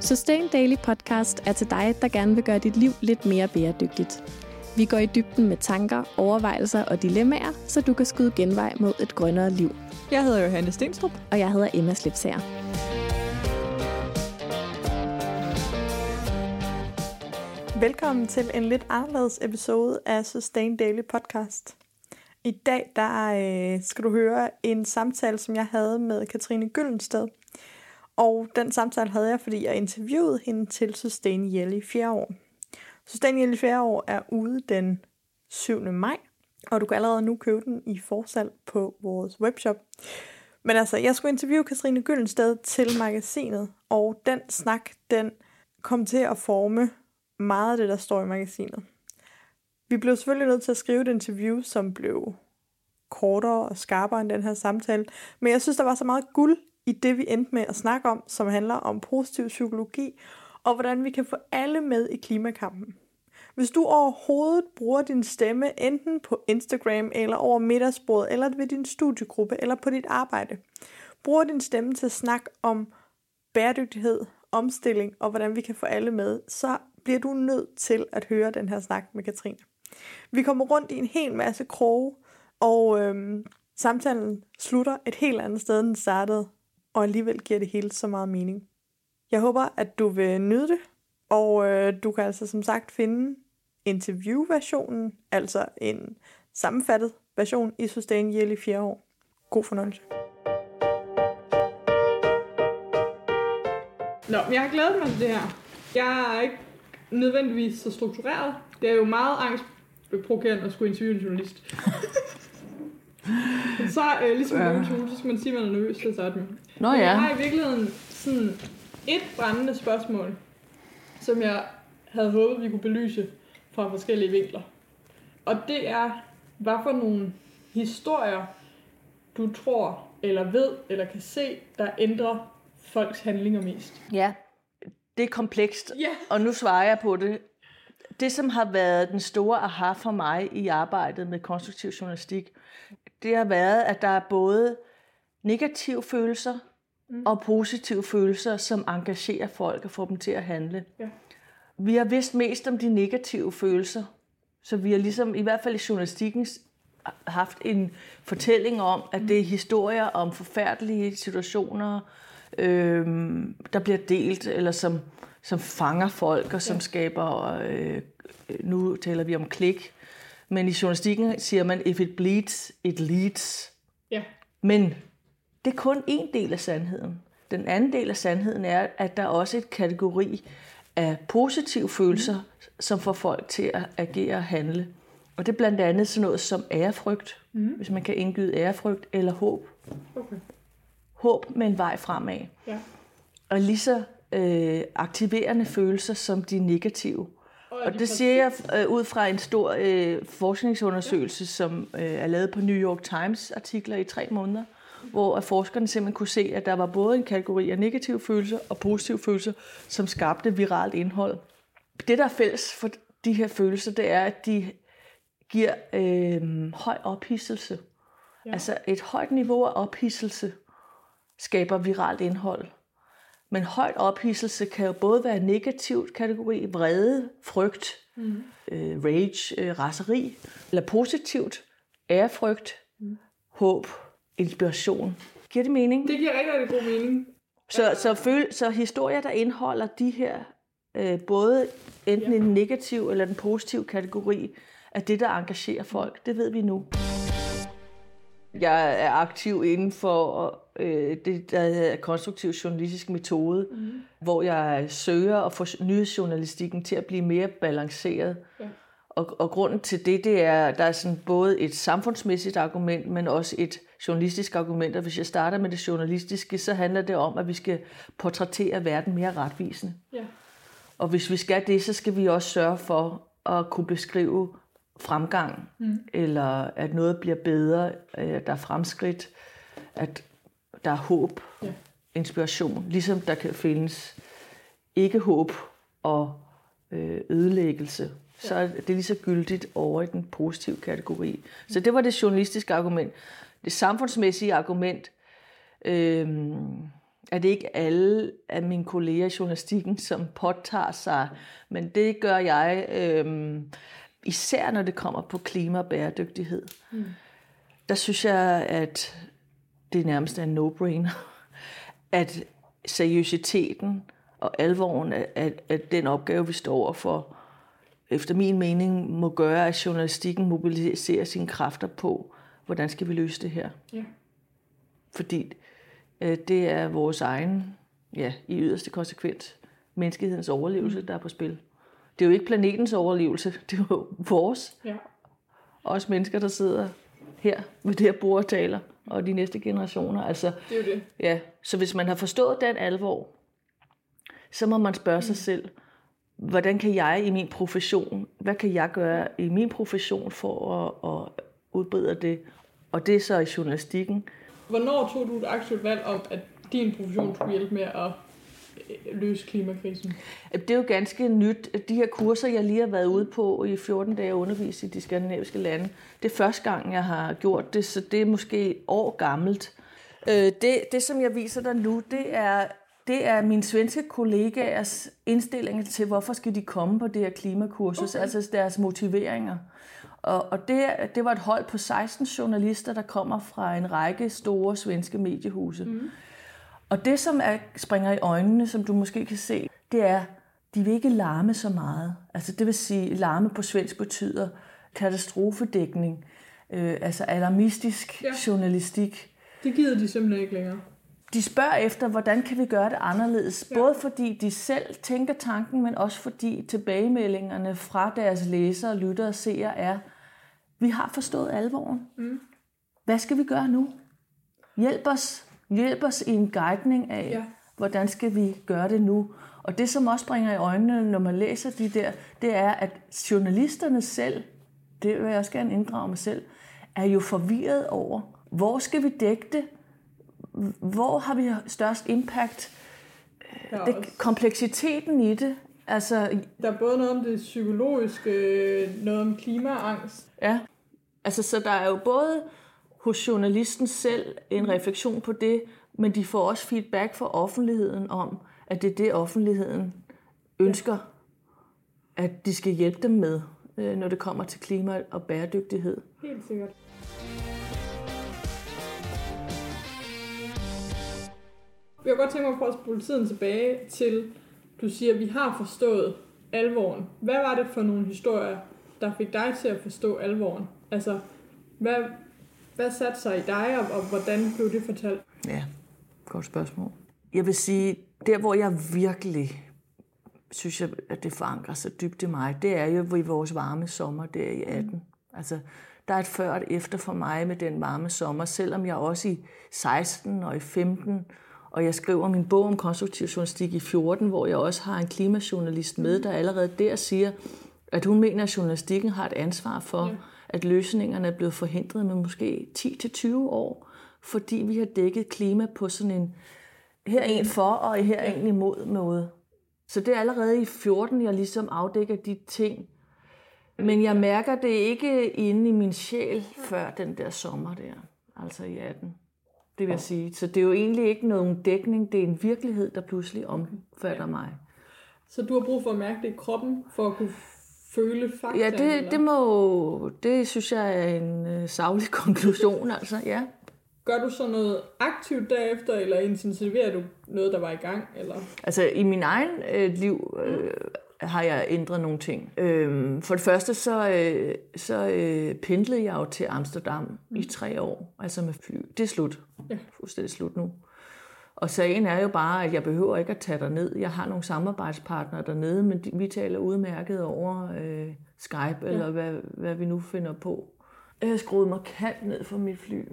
Sustain Daily Podcast er til dig, der gerne vil gøre dit liv lidt mere bæredygtigt. Vi går i dybden med tanker, overvejelser og dilemmaer, så du kan skyde genvej mod et grønnere liv. Jeg hedder Johanne Stenstrup. Og jeg hedder Emma Slipsager. Velkommen til en lidt anderledes episode af Sustain Daily Podcast. I dag der øh, skal du høre en samtale, som jeg havde med Katrine Gyllensted. Og den samtale havde jeg, fordi jeg interviewede hende til Sustain Yell i fjerde år. Sustain Yell i fjerde år er ude den 7. maj, og du kan allerede nu købe den i forsalg på vores webshop. Men altså, jeg skulle interviewe Katrine Gyllensted til magasinet, og den snak, den kom til at forme meget af det, der står i magasinet. Vi blev selvfølgelig nødt til at skrive et interview, som blev kortere og skarpere end den her samtale, men jeg synes, der var så meget guld i det, vi endte med at snakke om, som handler om positiv psykologi, og hvordan vi kan få alle med i klimakampen. Hvis du overhovedet bruger din stemme enten på Instagram eller over middagsbordet, eller ved din studiegruppe, eller på dit arbejde, bruger din stemme til at snakke om bæredygtighed, omstilling og hvordan vi kan få alle med, så bliver du nødt til at høre den her snak med Katrine. Vi kommer rundt i en hel masse kroge, og øhm, samtalen slutter et helt andet sted, end den startede, og alligevel giver det hele så meget mening. Jeg håber, at du vil nyde det, og øh, du kan altså som sagt finde interviewversionen, altså en sammenfattet version i Sustain Yearly 4 år. God fornøjelse. Nå, men jeg har glædet mig til det her. Jeg er ikke nødvendigvis så struktureret. Det er jo meget angstprovokerende at skulle interviewe en journalist. så øh, ligesom ja. en så skal man sige, at man er nervøs til med. Nå ja. jeg har i virkeligheden sådan et brændende spørgsmål, som jeg havde håbet, vi kunne belyse fra forskellige vinkler. Og det er, hvad for nogle historier, du tror, eller ved, eller kan se, der ændrer folks handlinger mest? Ja, det er komplekst, ja. og nu svarer jeg på det. Det, som har været den store aha for mig i arbejdet med konstruktiv journalistik, det har været, at der er både negative følelser mm. og positive følelser, som engagerer folk og får dem til at handle. Ja. Vi har vidst mest om de negative følelser, så vi har ligesom, i hvert fald i journalistikken, haft en fortælling om, at det er historier om forfærdelige situationer, øh, der bliver delt, eller som, som fanger folk, og som ja. skaber, øh, nu taler vi om klik, men i journalistikken siger man, if it bleeds, it leads. Ja. Men det er kun en del af sandheden. Den anden del af sandheden er, at der er også et kategori af positive følelser, mm. som får folk til at agere og handle. Og det er blandt andet sådan noget som ærefrygt, mm. hvis man kan indgyde ærefrygt, eller håb. Okay. Håb med en vej fremad. Ja. Og lige så øh, aktiverende følelser som de negative. Og det siger jeg øh, ud fra en stor øh, forskningsundersøgelse, som øh, er lavet på New York Times artikler i tre måneder, hvor forskerne simpelthen kunne se, at der var både en kategori af negative følelser og positive følelser, som skabte viralt indhold. Det, der er fælles for de her følelser, det er, at de giver øh, høj ophidselse. Ja. Altså et højt niveau af ophidselse skaber viralt indhold. Men højt ophidselse kan jo både være negativt kategori, vrede, frygt, mm. øh, rage, øh, raseri, eller positivt, ærefrygt, mm. håb, inspiration. Giver det mening? Det giver rigtig, rigtig god mening. Så, så, føl, så historier, der indeholder de her, øh, både enten ja. en negativ eller en positiv kategori, er det, der engagerer folk. Det ved vi nu. Jeg er aktiv inden for øh, det, der hedder konstruktiv journalistisk metode, mm. hvor jeg søger at få nyhedsjournalistikken til at blive mere balanceret. Ja. Og, og grunden til det, det er, der er sådan både et samfundsmæssigt argument, men også et journalistisk argument. Og hvis jeg starter med det journalistiske, så handler det om, at vi skal portrættere verden mere retvisende. Ja. Og hvis vi skal det, så skal vi også sørge for at kunne beskrive fremgang, mm. eller at noget bliver bedre, at der er fremskridt, at der er håb, ja. inspiration, ligesom der kan findes ikke håb og øh, ødelæggelse, ja. så er det lige så gyldigt over i den positive kategori. Så det var det journalistiske argument. Det samfundsmæssige argument, øh, er det ikke alle af mine kolleger i journalistikken, som påtager sig, men det gør jeg, øh, især når det kommer på klima og bæredygtighed. Mm. Der synes jeg, at det nærmest er en no-brainer, at seriøsiteten og alvoren af, af, den opgave, vi står overfor, efter min mening må gøre, at journalistikken mobiliserer sine kræfter på, hvordan skal vi løse det her. Ja. Fordi øh, det er vores egen, ja, i yderste konsekvens, menneskehedens overlevelse, mm. der er på spil. Det er jo ikke planetens overlevelse, det er jo vores. Ja. Os mennesker, der sidder her ved det her bord og taler, og de næste generationer. Altså, det er jo det. Ja, så hvis man har forstået den alvor, så må man spørge sig mm. selv, hvordan kan jeg i min profession, hvad kan jeg gøre i min profession for at, at udbrede det? Og det er så i journalistikken. Hvornår tog du et aktivt valg om, at din profession skulle hjælpe med at løse klimakrisen? Det er jo ganske nyt. De her kurser, jeg lige har været ude på i 14 dage undervist i de skandinaviske lande, det er første gang, jeg har gjort det, så det er måske år gammelt. Øh, det, det som jeg viser dig nu, det er det er mine svenske kollegaers indstillinger til, hvorfor skal de komme på det her klimakursus, okay. altså deres motiveringer. Og, og det, det var et hold på 16 journalister, der kommer fra en række store svenske mediehuse. Mm. Og det, som er, springer i øjnene, som du måske kan se, det er, de vil ikke larme så meget. Altså det vil sige, larme på svensk betyder katastrofedækning, øh, altså alarmistisk ja. journalistik. Det gider de simpelthen ikke længere de spørger efter, hvordan kan vi gøre det anderledes. Ja. Både fordi de selv tænker tanken, men også fordi tilbagemeldingerne fra deres læsere, lyttere og seere er, vi har forstået alvoren. Mm. Hvad skal vi gøre nu? Hjælp os, hjælp os i en guidning af, ja. hvordan skal vi gøre det nu? Og det, som også bringer i øjnene, når man læser de der, det er, at journalisterne selv, det vil jeg også gerne inddrage mig selv, er jo forvirret over, hvor skal vi dække det? hvor har vi størst impact? Det, kompleksiteten i det. Altså, der er både noget om det psykologiske, noget om klimaangst. Ja, altså så der er jo både hos journalisten selv en refleksion på det, men de får også feedback fra offentligheden om, at det er det, offentligheden ønsker, at de skal hjælpe dem med, øh, når det kommer til klima og bæredygtighed. Helt sikkert. Jeg kan godt tænke mig at prøve at spole tiden tilbage til, du siger, at vi har forstået alvoren. Hvad var det for nogle historier, der fik dig til at forstå alvoren? Altså, hvad, hvad satte sig i dig, og, og hvordan blev det fortalt? Ja, godt spørgsmål. Jeg vil sige, der hvor jeg virkelig synes, jeg, at det forankrer sig dybt i mig, det er jo i vores varme sommer der i 18. Mm. Altså, der er et før og et efter for mig med den varme sommer, selvom jeg også i 16 og i 15 og jeg skriver min bog om konstruktiv journalistik i 14, hvor jeg også har en klimajournalist med, der allerede der siger, at hun mener, at journalistikken har et ansvar for, ja. At løsningerne er blevet forhindret med måske 10-20 år, fordi vi har dækket klima på sådan en her en for og her en imod måde. Så det er allerede i 14, jeg ligesom afdækker de ting. Men jeg mærker det ikke inde i min sjæl før den der sommer der, altså i 18 det vil jeg sige. Så det er jo egentlig ikke nogen dækning, det er en virkelighed, der pludselig omfatter mig. Så du har brug for at mærke det i kroppen, for at kunne føle fakta? Ja, det, det, må, det synes jeg er en uh, savlig konklusion, altså, ja. Gør du så noget aktivt derefter, eller intensiverer du noget, der var i gang? Eller? Altså, i min egen øh, liv øh, har jeg ændret nogle ting. Øhm, for det første, så, øh, så øh, pendlede jeg jo til Amsterdam mm. i tre år, altså med fly. Det er slut. Ja. Fuldstændig slut nu. Og sagen er jo bare, at jeg behøver ikke at tage ned. Jeg har nogle samarbejdspartnere dernede, men de, vi taler udmærket over øh, Skype, ja. eller hvad, hvad vi nu finder på. Jeg har skruet markant ned for mit fly.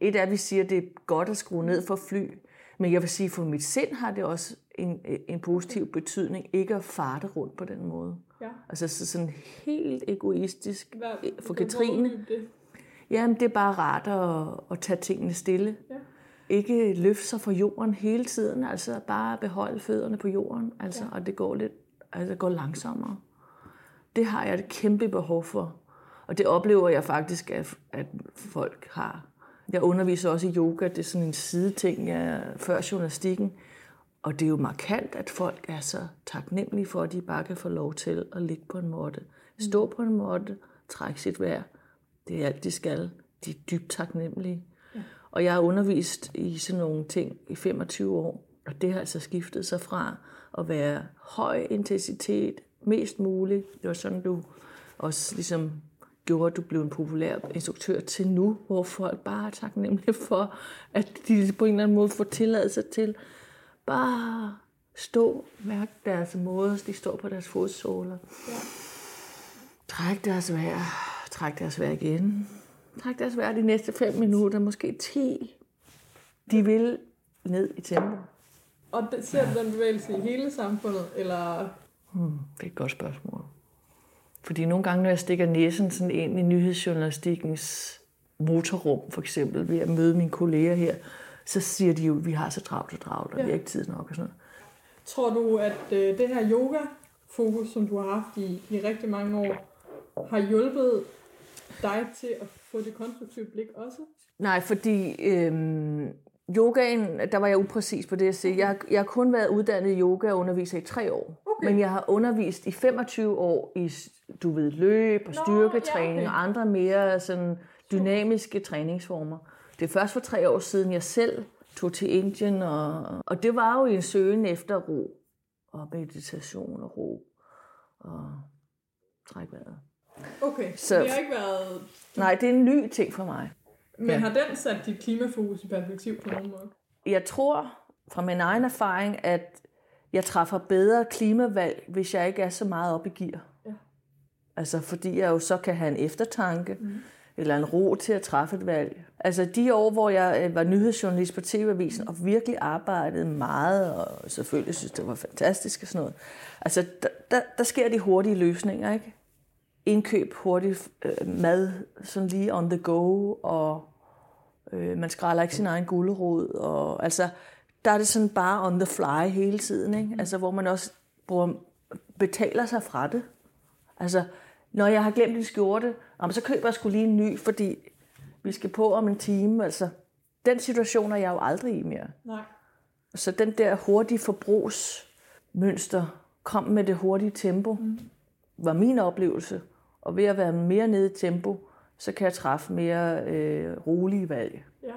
Et af, at vi siger, at det er godt at skrue ned for fly, men jeg vil sige, for mit sind har det også en, en positiv betydning, ikke at farte rundt på den måde. Ja. Altså så sådan helt egoistisk. Hvad, for Katrine, det? jamen det er bare rart at, at tage tingene stille. Ja. Ikke løfte sig fra jorden hele tiden, altså bare beholde fødderne på jorden, altså, ja. og det går lidt, altså det går langsommere. Det har jeg et kæmpe behov for. Og det oplever jeg faktisk, at, at folk har Jeg underviser også i yoga. Det er sådan en sideting jeg, før journalistikken. Og det er jo markant, at folk er så taknemmelige for, at de bare kan få lov til at ligge på en måtte. Stå på en måtte, trække sit vejr. Det er alt, de skal. De er dybt taknemmelige. Og jeg har undervist i sådan nogle ting i 25 år. Og det har altså skiftet sig fra at være høj intensitet, mest muligt. Det var sådan, du også ligesom gjorde, at du blev en populær instruktør til nu, hvor folk bare er taknemmelige for, at de på en eller anden måde får tilladelse til bare stå, mærke deres måde, de står på deres fodsåler. Ja. Træk deres vejr, træk deres vejr igen. Træk deres vejr de næste 5 minutter, måske 10. De vil ned i tempo. Og det, ser du den bevægelse i hele samfundet, eller? Hmm, det er et godt spørgsmål. Fordi nogle gange, når jeg stikker næsen sådan ind i nyhedsjournalistikkens motorrum, for eksempel, ved at møde mine kolleger her, så siger de jo, at vi har så travlt og travlt, og ja. vi har ikke tid nok og sådan noget. Tror du, at øh, det her yoga-fokus, som du har haft i, i rigtig mange år, har hjulpet dig til at få det konstruktive blik også? Nej, fordi øhm, yogaen, der var jeg upræcis på det at sige. Jeg, jeg har kun været uddannet yoga og underviser i tre år. Okay. Men jeg har undervist i 25 år i, du ved, løb og styrketræning Nå, ja, okay. og andre mere sådan dynamiske træningsformer. Det er først for tre år siden, jeg selv tog til Indien, og, og det var jo en søgen efter ro og meditation og ro og træk vejret. Okay, så det har ikke været... Nej, det er en ny ting for mig. Men ja. har den sat dit klimafokus i perspektiv på nogen måde? Jeg tror fra min egen erfaring, at jeg træffer bedre klimavalg, hvis jeg ikke er så meget op i gear. Ja. Altså fordi jeg jo så kan have en eftertanke, mm. eller en ro til at træffe et valg. Altså de år, hvor jeg øh, var nyhedsjournalist på TV-avisen, og virkelig arbejdede meget, og selvfølgelig synes det var fantastisk og sådan noget. Altså der, der, der sker de hurtige løsninger, ikke? Indkøb hurtigt øh, mad, sådan lige on the go, og øh, man skræller ikke sin egen gulerod, og altså der er det sådan bare on the fly hele tiden, ikke? Mm. Altså, hvor man også bruger, betaler sig fra det. Altså, når jeg har glemt en skjorte, så køber jeg skulle lige en ny, fordi vi skal på om en time. Altså, den situation er jeg jo aldrig i mere. Nej. Så den der hurtige forbrugsmønster kom med det hurtige tempo, mm. var min oplevelse. Og ved at være mere nede i tempo, så kan jeg træffe mere øh, rolige valg. Ja.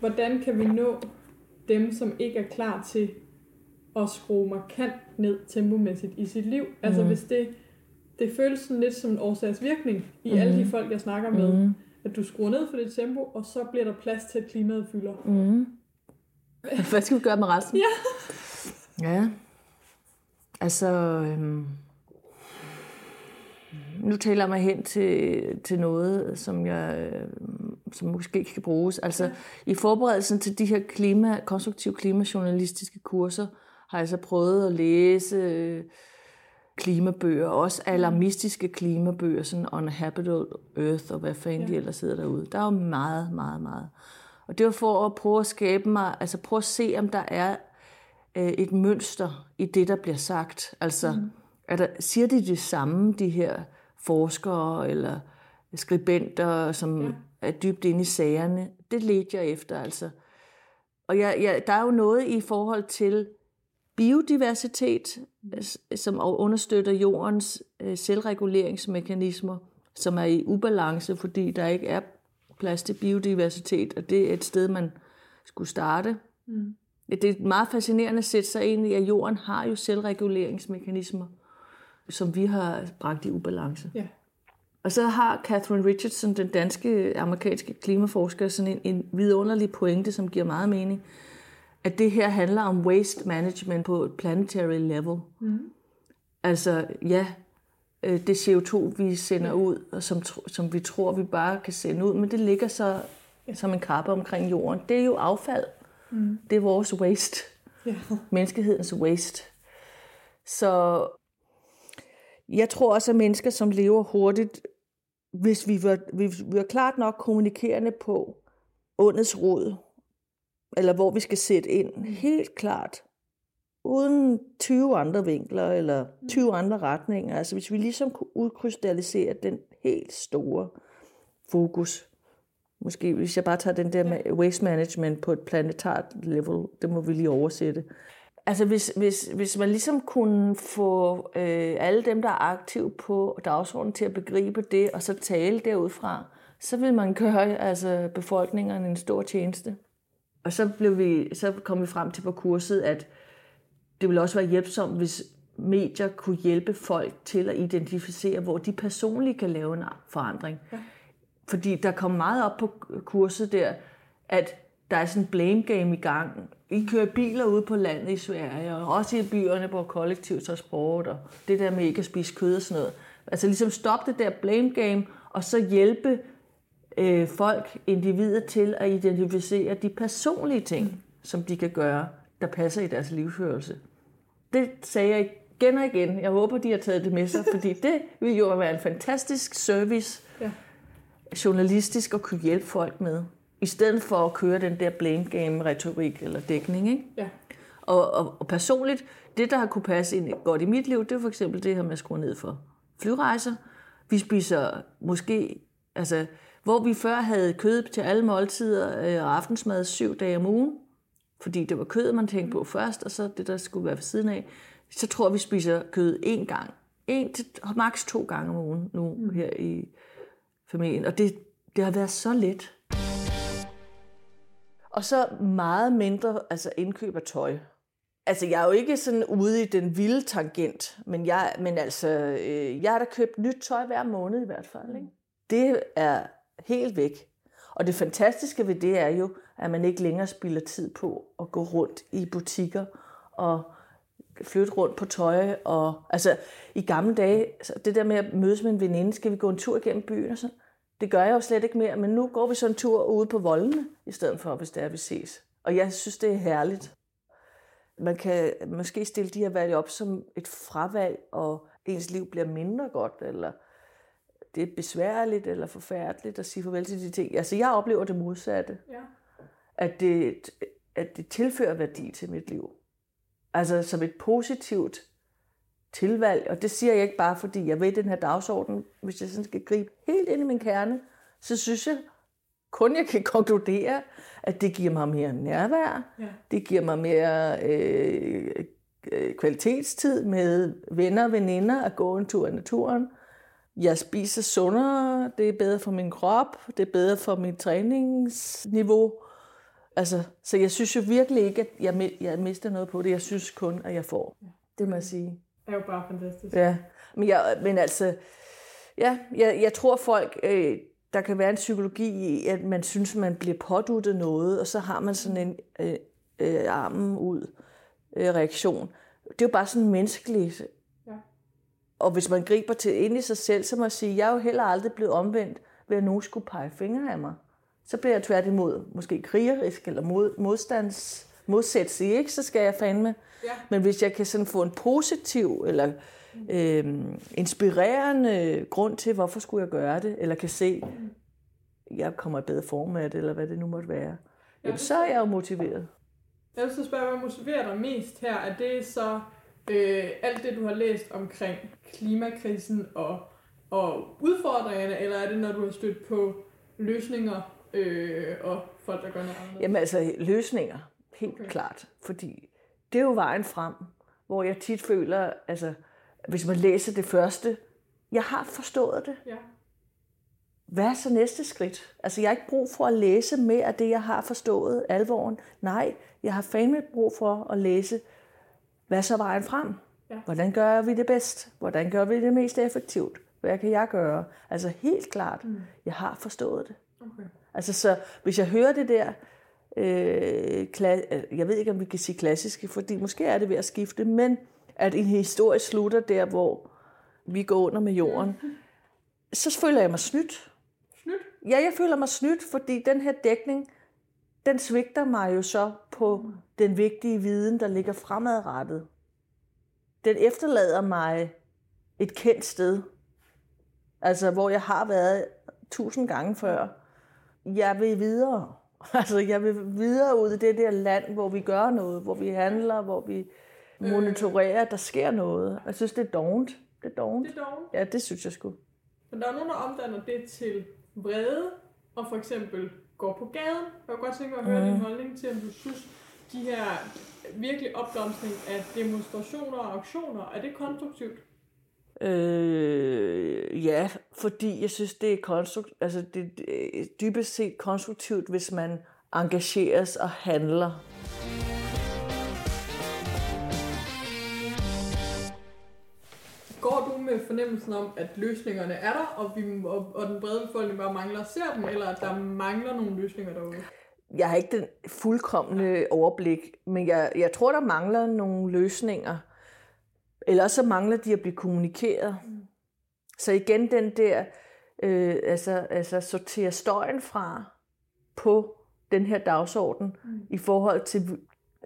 hvordan kan vi nå dem, som ikke er klar til at skrue markant ned tempomæssigt i sit liv? Mm. Altså hvis det, det føles sådan lidt som en årsagsvirkning i mm. alle de folk, jeg snakker med, mm. at du skruer ned for dit tempo, og så bliver der plads til, at klimaet fylder. Mm. Hvad skal vi gøre med resten? Ja. Ja. Altså, øhm, nu taler jeg mig hen til, til noget, som jeg som måske kan bruges. Altså, ja. i forberedelsen til de her klima, konstruktive klimajournalistiske kurser, har jeg så prøvet at læse øh, klimabøger, også mm. alarmistiske klimabøger, sådan Unhabitable Earth, og hvad fanden ja. de ellers sidder derude. Der er jo meget, meget, meget. Og det var for at prøve at skabe mig, altså prøve at se, om der er øh, et mønster i det, der bliver sagt. Altså, mm. er der, siger de det samme, de her forskere eller skribenter, som ja. er dybt inde i sagerne. Det ledte jeg efter, altså. Og jeg, jeg, der er jo noget i forhold til biodiversitet, som understøtter jordens øh, selvreguleringsmekanismer, som er i ubalance, fordi der ikke er plads til biodiversitet, og det er et sted, man skulle starte. Mm. Det er meget fascinerende at sætte sig ind i, at jorden har jo selvreguleringsmekanismer, som vi har bragt i ubalance. Ja. Og så har Catherine Richardson, den danske amerikanske klimaforsker, sådan en, en vidunderlig pointe, som giver meget mening, at det her handler om waste management på et planetary level. Mm. Altså, ja, øh, det CO2, vi sender ud, og som, som vi tror, vi bare kan sende ud, men det ligger så som en kappe omkring jorden. Det er jo affald. Mm. Det er vores waste. Ja. Menneskehedens waste. Så jeg tror også, at mennesker, som lever hurtigt, hvis vi var, hvis vi var klart nok kommunikerende på ondets råd, eller hvor vi skal sætte ind, helt klart uden 20 andre vinkler eller 20 andre retninger. Altså hvis vi ligesom kunne udkrystallisere den helt store fokus. Måske hvis jeg bare tager den der med waste management på et planetart level, det må vi lige oversætte. Altså hvis, hvis, hvis man ligesom kunne få øh, alle dem, der er aktive på dagsordenen til at begribe det, og så tale derudfra, så vil man gøre altså, befolkningerne en stor tjeneste. Og så, blev vi, så kom vi frem til på kurset, at det ville også være hjælpsomt, hvis medier kunne hjælpe folk til at identificere, hvor de personligt kan lave en forandring. Ja. Fordi der kom meget op på kurset der, at der er sådan en blame game i gang. I kører biler ude på landet i Sverige, og også i byerne hvor kollektiv transport, og det der med ikke at spise kød og sådan noget. Altså ligesom stoppe det der blame game, og så hjælpe øh, folk, individer til at identificere de personlige ting, som de kan gøre, der passer i deres livsførelse. Det sagde jeg igen og igen. Jeg håber, de har taget det med sig, fordi det vil jo være en fantastisk service, ja journalistisk at kunne hjælpe folk med. I stedet for at køre den der blame game retorik eller dækning. Ikke? Ja. Og, og, og personligt, det der har kunne passe ind godt i mit liv, det er for eksempel det her med at skrue ned for flyrejser. Vi spiser måske, altså hvor vi før havde kød til alle måltider øh, og aftensmad syv dage om ugen, fordi det var kød, man tænkte på først, og så det, der skulle være ved siden af, så tror vi spiser kød én gang. En til maks to gange om ugen nu mm. her i familien. Og det, det har været så let. Og så meget mindre altså indkøb af tøj. Altså, jeg er jo ikke sådan ude i den vilde tangent, men, jeg, men altså, øh, jeg har da købt nyt tøj hver måned i hvert fald. Ikke? Det er helt væk. Og det fantastiske ved det er jo, at man ikke længere spilder tid på at gå rundt i butikker og flytte rundt på tøj. Og, altså, i gamle dage, det der med at mødes med en veninde, skal vi gå en tur igennem byen og sådan, det gør jeg jo slet ikke mere, men nu går vi så en tur ude på voldene, i stedet for, hvis det er, vi ses. Og jeg synes, det er herligt. Man kan måske stille de her valg op som et fravalg, og ens liv bliver mindre godt, eller det er besværligt eller forfærdeligt at sige farvel til de ting. Altså, jeg oplever det modsatte. Ja. At, det, at det tilfører værdi til mit liv. Altså som et positivt tilvalg. Og det siger jeg ikke bare, fordi jeg ved den her dagsorden. Hvis jeg sådan skal gribe helt ind i min kerne, så synes jeg kun, jeg kan konkludere, at det giver mig mere nærvær. Ja. Det giver mig mere øh, øh kvalitetstid med venner og veninder at gå en tur i naturen jeg spiser sundere, det er bedre for min krop, det er bedre for mit træningsniveau. Altså, så jeg synes jo virkelig ikke, at jeg, jeg mister noget på det. Jeg synes kun, at jeg får. Det må jeg sige. Det er jo bare fantastisk. Ja, men, jeg, men altså, ja, jeg, jeg tror folk, øh, der kan være en psykologi i, at man synes, man bliver påduttet noget, og så har man sådan en øh, øh, armen ud øh, reaktion. Det er jo bare sådan menneskeligt og hvis man griber til ind i sig selv, så må jeg sige, jeg er jo heller aldrig blevet omvendt ved, at nogen skulle pege fingre af mig. Så bliver jeg tværtimod måske krigerisk eller mod, modstands, modsætsig, ikke? så skal jeg fandme. Ja. Men hvis jeg kan sådan få en positiv eller øh, inspirerende grund til, hvorfor skulle jeg gøre det, eller kan se, jeg kommer i bedre form af det, eller hvad det nu måtte være, jamen, så er jeg jo motiveret. Jeg vil så spørge, hvad motiverer dig mest her? Er det så øh, alt det, du har læst omkring klimakrisen og, og udfordringerne, eller er det, når du har stødt på løsninger øh, og folk, der gør noget andet? Jamen altså, løsninger, helt okay. klart. Fordi det er jo vejen frem, hvor jeg tit føler, altså, hvis man læser det første, jeg har forstået det. Ja. Hvad er så næste skridt? Altså, jeg har ikke brug for at læse mere af det, jeg har forstået, alvoren. Nej, jeg har fandme brug for at læse hvad er så vejen frem? Ja. Hvordan gør vi det bedst? Hvordan gør vi det mest effektivt? Hvad kan jeg gøre? Altså helt klart, mm. jeg har forstået det. Okay. Altså så, hvis jeg hører det der, øh, kla- jeg ved ikke, om vi kan sige klassiske, fordi måske er det ved at skifte, men at en historie slutter der, hvor vi går under med jorden, så føler jeg mig snydt. Snydt? Ja, jeg føler mig snydt, fordi den her dækning, den svigter mig jo så på den vigtige viden, der ligger fremadrettet. Den efterlader mig et kendt sted, altså hvor jeg har været tusind gange før. Jeg vil videre. Altså, jeg vil videre ud i det der land, hvor vi gør noget, hvor vi handler, hvor vi monitorere, at der sker noget. Jeg synes, det er dovent. Det er dovent. Det er dog. Ja, det synes jeg sgu. Men der er nogen, der omdanner det til vrede, og for eksempel går på gaden. Jeg kunne godt tænke mig at høre mm. din holdning til, om du synes, de her virkelig opblomstring af demonstrationer og aktioner, er det konstruktivt? Øh, ja, fordi jeg synes, det er, konstrukt, altså det, det er dybest set konstruktivt, hvis man engageres og handler. Går du med fornemmelsen om, at løsningerne er der, og, vi, og, og den brede befolkning bare mangler at se dem, eller at der mangler nogle løsninger derude? Jeg har ikke den fuldkommende overblik, men jeg, jeg tror, der mangler nogle løsninger. Eller så mangler de at blive kommunikeret. Så igen den der, øh, altså, altså sortere støjen fra på den her dagsorden mm. i forhold til,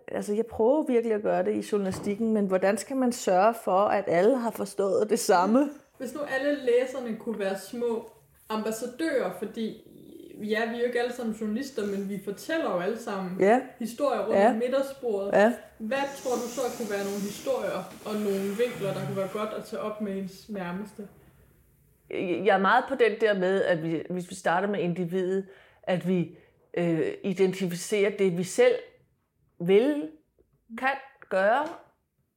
altså jeg prøver virkelig at gøre det i journalistikken, men hvordan skal man sørge for, at alle har forstået det samme? Hvis nu alle læserne kunne være små ambassadører, fordi ja, vi er jo ikke alle sammen journalister, men vi fortæller jo alle sammen Ja, historier rundt Ja. om middagsbordet. ja. Hvad tror du så kunne være nogle historier og nogle vinkler, der kunne være godt at tage op med ens nærmeste? Jeg er meget på den der med, at vi, hvis vi starter med individet, at vi øh, identificerer det, vi selv vil, kan gøre,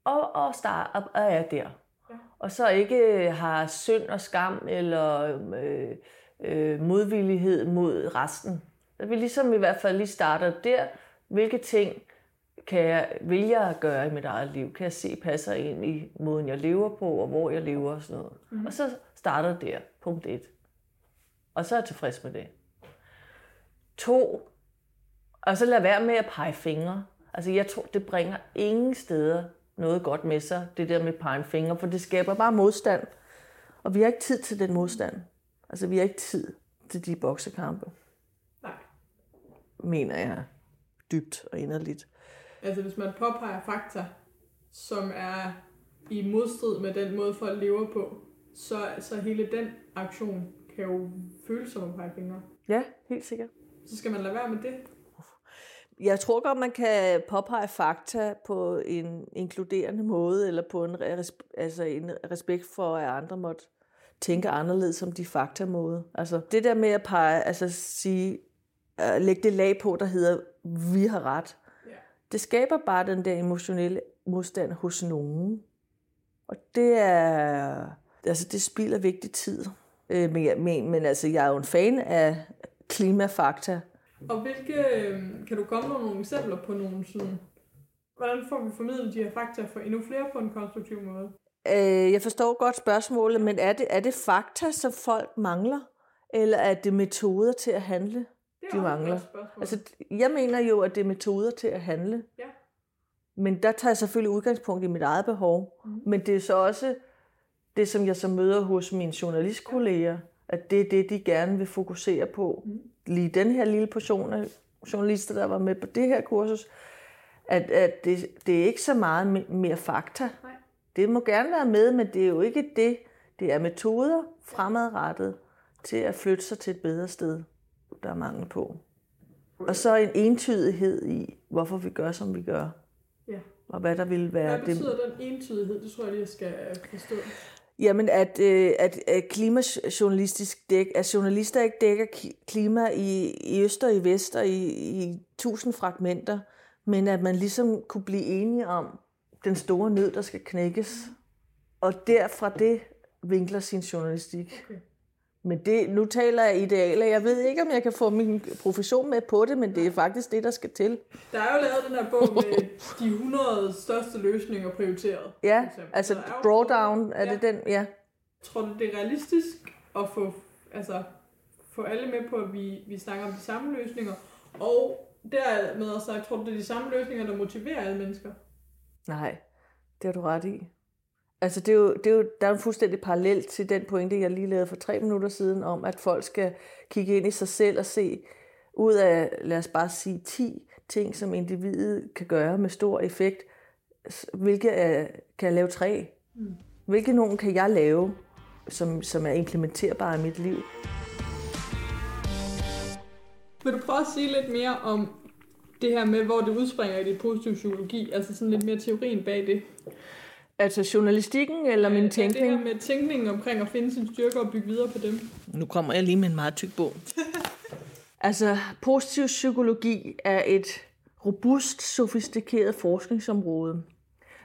og, og, start, og er der. Ja. Og så ikke har synd og skam eller øh, øh, modvillighed mod resten. At vi ligesom i hvert fald lige starter der. Hvilke ting kan jeg, vil jeg gøre i mit eget liv? Kan jeg se passer ind i måden, jeg lever på, og hvor jeg lever og sådan noget. Mm. Og så starter der, punkt et. Og så er jeg tilfreds med det. To, og så lad være med at pege fingre. Altså jeg tror, det bringer ingen steder noget godt med sig, det der med pege fingre, for det skaber bare modstand. Og vi har ikke tid til den modstand. Altså vi har ikke tid til de boksekampe, Nej. mener jeg dybt og inderligt. Altså hvis man påpeger fakta, som er i modstrid med den måde, folk lever på, så, så hele den aktion kan jo føles som at pege fingre. Ja, helt sikkert. Så skal man lade være med det. Jeg tror godt, man kan påpege fakta på en inkluderende måde, eller på en, altså en respekt for, at andre måtte tænke anderledes som de fakta-måde. Altså det der med at pege, altså sige, uh, lægge det lag på, der hedder, vi har ret, det skaber bare den der emotionelle modstand hos nogen. Og det er, altså det spilder vigtig tid. Øh, men, men, men altså, jeg er jo en fan af klimafakta, Og hvilke, øh, kan du komme med nogle eksempler på nogle sådan, hvordan får vi formidlet de her fakta for endnu flere på en konstruktiv måde? Øh, jeg forstår godt spørgsmålet, men er det, er det fakta, som folk mangler? Eller er det metoder til at handle, Det de mangler? Altså, jeg mener jo, at det er metoder til at handle. Ja. Men der tager jeg selvfølgelig udgangspunkt i mit eget behov. Mhm. Men det er så også det, som jeg så møder hos mine journalistkolleger, at det er det, de gerne vil fokusere på. Mhm. Lige den her lille portion af journalister, der var med på det her kursus, at, at det, det er ikke så meget me- mere fakta. Nej. Det må gerne være med, men det er jo ikke det. Det er metoder fremadrettet til at flytte sig til et bedre sted, der er mangel på. Og så en entydighed i, hvorfor vi gør, som vi gør. Ja. Og hvad der vil være Hvad betyder den entydighed? Det tror jeg jeg skal forstå. Jamen, at, øh, at, at klimajournalistisk dæk, at journalister ikke dækker klima i, i øst og i vest og i, i tusind fragmenter, men at man ligesom kunne blive enige om den store nød, der skal knækkes. Og derfra det vinkler sin journalistik. Okay. Men det, nu taler jeg idealer. Jeg ved ikke, om jeg kan få min profession med på det, men det er faktisk det, der skal til. Der er jo lavet den her bog med de 100 største løsninger prioriteret. Ja, altså Så der er drawdown, er det Ja. den? Ja. Tror du, det er realistisk at få, altså, få alle med på, at vi, vi snakker om de samme løsninger? Og dermed også sagt, tror du, det er de samme løsninger, der motiverer alle mennesker? Nej, det har du ret i. Altså, det er jo, det er jo, der er en fuldstændig parallel til den pointe, jeg lige lavede for tre minutter siden, om at folk skal kigge ind i sig selv og se ud af, lad os bare sige, 10 ting, som individet kan gøre med stor effekt. Hvilke er, kan jeg lave tre? Mm. Hvilke nogen kan jeg lave, som, som er implementerbare i mit liv? Vil du prøve at sige lidt mere om det her med, hvor det udspringer i det positive psykologi, altså sådan lidt mere teorien bag det. Altså journalistikken eller min Ja, tænkning? det her med tænkningen omkring at finde sine styrker og bygge videre på dem. Nu kommer jeg lige med en meget tyk bog. altså, positiv psykologi er et robust, sofistikeret forskningsområde.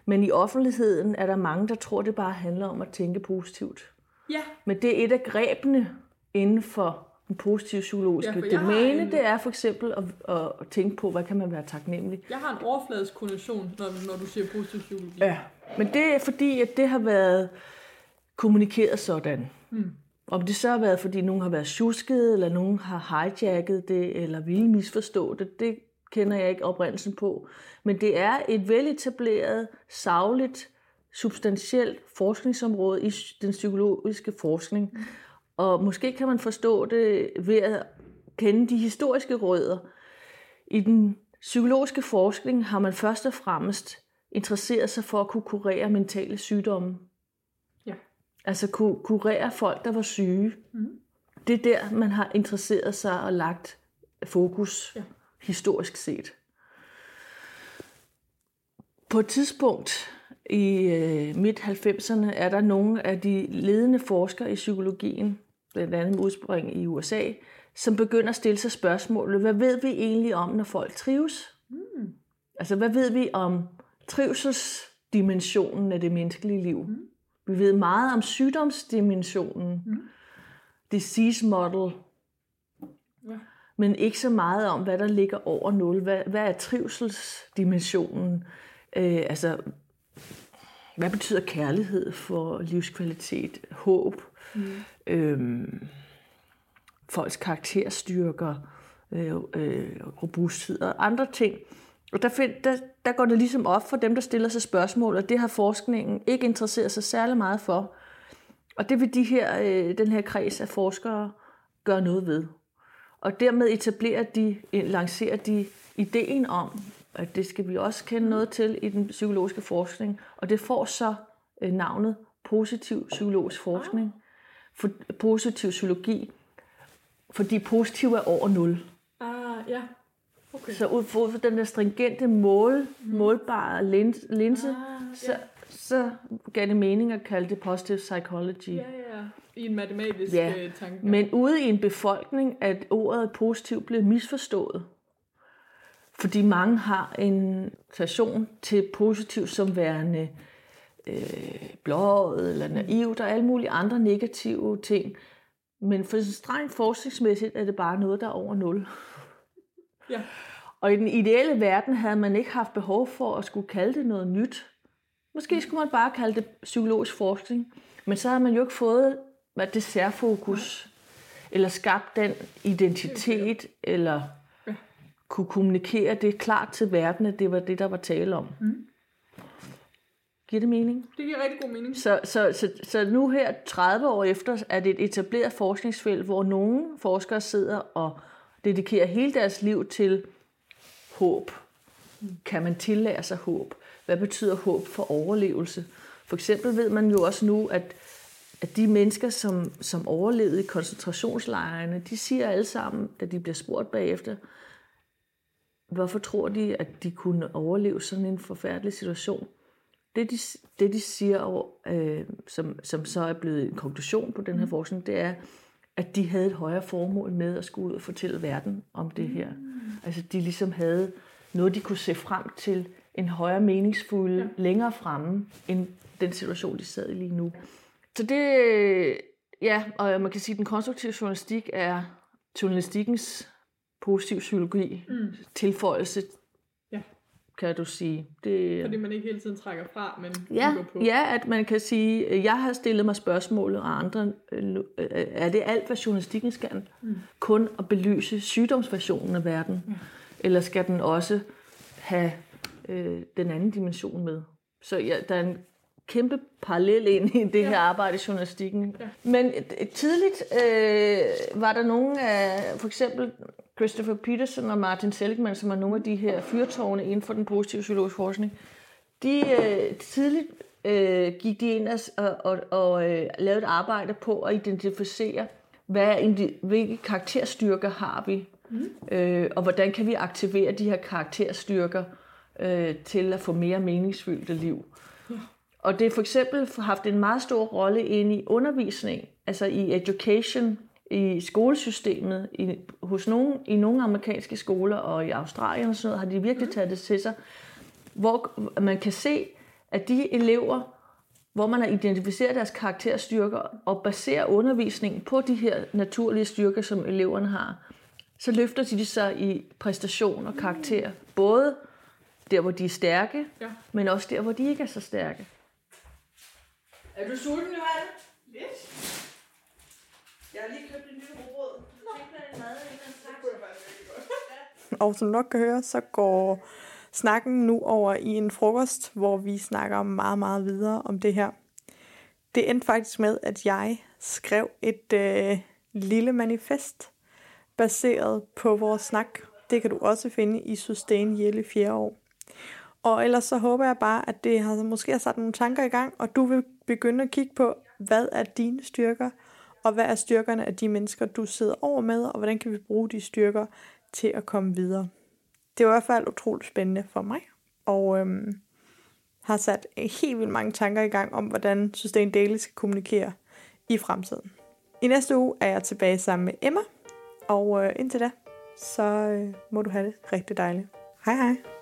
Men i offentligheden er der mange, der tror, det bare handler om at tænke positivt. Ja, Men det er et af grebene inden for den positive psykologiske Ja, domæne. en- Det er for eksempel at, at tænke på, hvad kan man være taknemmelig. jeg har en overfladisk konnotation, når, når du siger positiv psykologi. Ja. Men det er fordi, at det har været kommunikeret sådan. Mm. Om det så har været, fordi nogen har været tjusket, eller nogen har hijacket det, eller ville misforstå det, det kender jeg ikke oprindelsen på. Men det er et veletableret, savligt, substantielt forskningsområde i den psykologiske forskning. Mm. Og måske kan man forstå det ved at kende de historiske rødder. I den psykologiske forskning har man først og fremmest interesseret sig for at kunne kurere mentale sygdomme. Ja. Altså kunne kurere folk, der var syge. Mhm. Det er der, man har interesseret sig og lagt fokus Ja. historisk set. På et tidspunkt i øh, midt-90'erne er der nogle af de ledende forskere i psykologien, blandt andet med udspring i USA, som begynder at stille sig spørgsmålet, hvad ved vi egentlig om, når folk trives? Mm. Altså, hvad ved vi om trivselsdimensionen af det menneskelige liv? Mm. Vi ved meget om sygdomsdimensionen, Mm. disease model, Ja. men ikke så meget om, hvad der ligger over 0. Hvad, hvad er trivselsdimensionen? Øh, altså, hvad betyder kærlighed for livskvalitet, håb, Mm. øhm, folks karakterstyrker, øh, øh, robusthed og andre ting. Og der, find, der, der går det ligesom op for dem, der stiller sig spørgsmål, og det har forskningen ikke interesseret sig særlig meget for. Og det vil de her, øh, den her kreds af forskere gøre noget ved. Og dermed etablerer de, lancerer de ideen om, at det skal vi også kende noget til i den psykologiske forskning. Og det får så øh, navnet positiv psykologisk forskning. For, positiv psykologi. Fordi positiv er over 0. Ah, ja. Okay. Så ud fra den der stringente mål, målbare lins, linse, Ah, så, ja. så gav det mening at kalde det positive psychology. Ja, ja. I en matematisk Ja, ja. tanke. Men ude i en befolkning, at ordet positiv blev misforstået. Fordi mange har en station til positiv som værende øh, blåret eller naivt og alle mulige andre negative ting. Men for strengt forskningsmæssigt er det bare noget, der er over 0. Ja. Og i den ideelle verden havde man ikke haft behov for at skulle kalde det noget nyt. Måske skulle man bare kalde det psykologisk forskning. Men så havde man jo ikke fået hvad det særfokus, eller skabt den identitet, eller. Kunne kommunikere det klart til verden, at det var det, der var tale om. Mm. Giver det mening? Det giver rigtig god mening. Så, så, så, så nu her, 30 år efter, er det et etableret forskningsfelt, hvor nogle forskere sidder og dedikerer hele deres liv til håb. Kan man tillære sig håb? Hvad betyder håb for overlevelse? For eksempel ved man jo også nu, at, at de mennesker, som, som overlevede i koncentrationslejrene, de siger alle sammen, da de bliver spurgt bagefter, hvorfor tror de, at de kunne overleve sådan en forfærdelig situation? Det de, det de siger, øh, som, som så er blevet en konklusion på den her forskning, det er, at de havde et højere formål med at skulle ud og fortælle verden om det her. Altså de ligesom havde noget, de kunne se frem til, en højere meningsfuld, ja. længere fremme, end den situation, de sad i lige nu. Så det, ja, og man kan sige, at den konstruktive journalistik er journalistikkens positiv psykologi, Mm. tilføjelse, Ja. kan du sige. Det, Fordi man ikke hele tiden trækker fra, men Ja, på. ja, at man kan sige, jeg har stillet mig spørgsmålet, og andre, øh, øh, er det alt, hvad journalistikken skal? Mm. Kun at belyse sygdomsversionen af verden? Ja. Eller skal den også have øh, den anden dimension med? Så ja, der er en kæmpe parallel ind i det Ja. her arbejde i journalistikken. Ja. Men øh, tidligt øh, var der nogle af, for eksempel Christopher Peterson og Martin Seligman, som er nogle af de her fyrtårne inden for den positive psykologiske forskning, de øh, tidligt øh, gik de ind og, og, og, øh, lavede et arbejde på at identificere, hvad hvilke karakterstyrker har vi, Mm. Øh, og hvordan kan vi aktivere de her karakterstyrker øh, til at få mere meningsfyldte liv. Ja. Og det er for eksempel haft en meget stor rolle ind i undervisning, altså i education, i skolesystemet, i, hos nogle, i nogle amerikanske skoler og i Australien og sådan noget, har de virkelig taget det til sig, hvor man kan se, at de elever, hvor man har identificeret deres karakterstyrker og baserer undervisningen på de her naturlige styrker, som eleverne har, så løfter de sig i præstation og karakter, både der, hvor de er stærke, ja. men også der, hvor de ikke er så stærke. Er du sulten, Johanne? Lidt. Jeg har lige købt en ny råd. Og som nok kan høre, så går snakken nu over i en frokost, hvor vi snakker meget, meget videre om det her. Det endte faktisk med, at jeg skrev et øh, lille manifest baseret på vores snak. Det kan du også finde i Sustain Jelle 4 år. Og ellers så håber jeg bare, at det har måske har sat nogle tanker i gang, og du vil begynde at kigge på, hvad er dine styrker, og hvad er styrkerne af de mennesker, du sidder over med, og hvordan kan vi bruge de styrker til at komme videre. Det var i hvert fald utroligt spændende for mig, og øhm, har sat helt vildt mange tanker i gang om, hvordan Sustain Daily skal kommunikere i fremtiden. I næste uge er jeg tilbage sammen med Emma, og øh, indtil da, så øh, må du have det rigtig dejligt. Hej hej!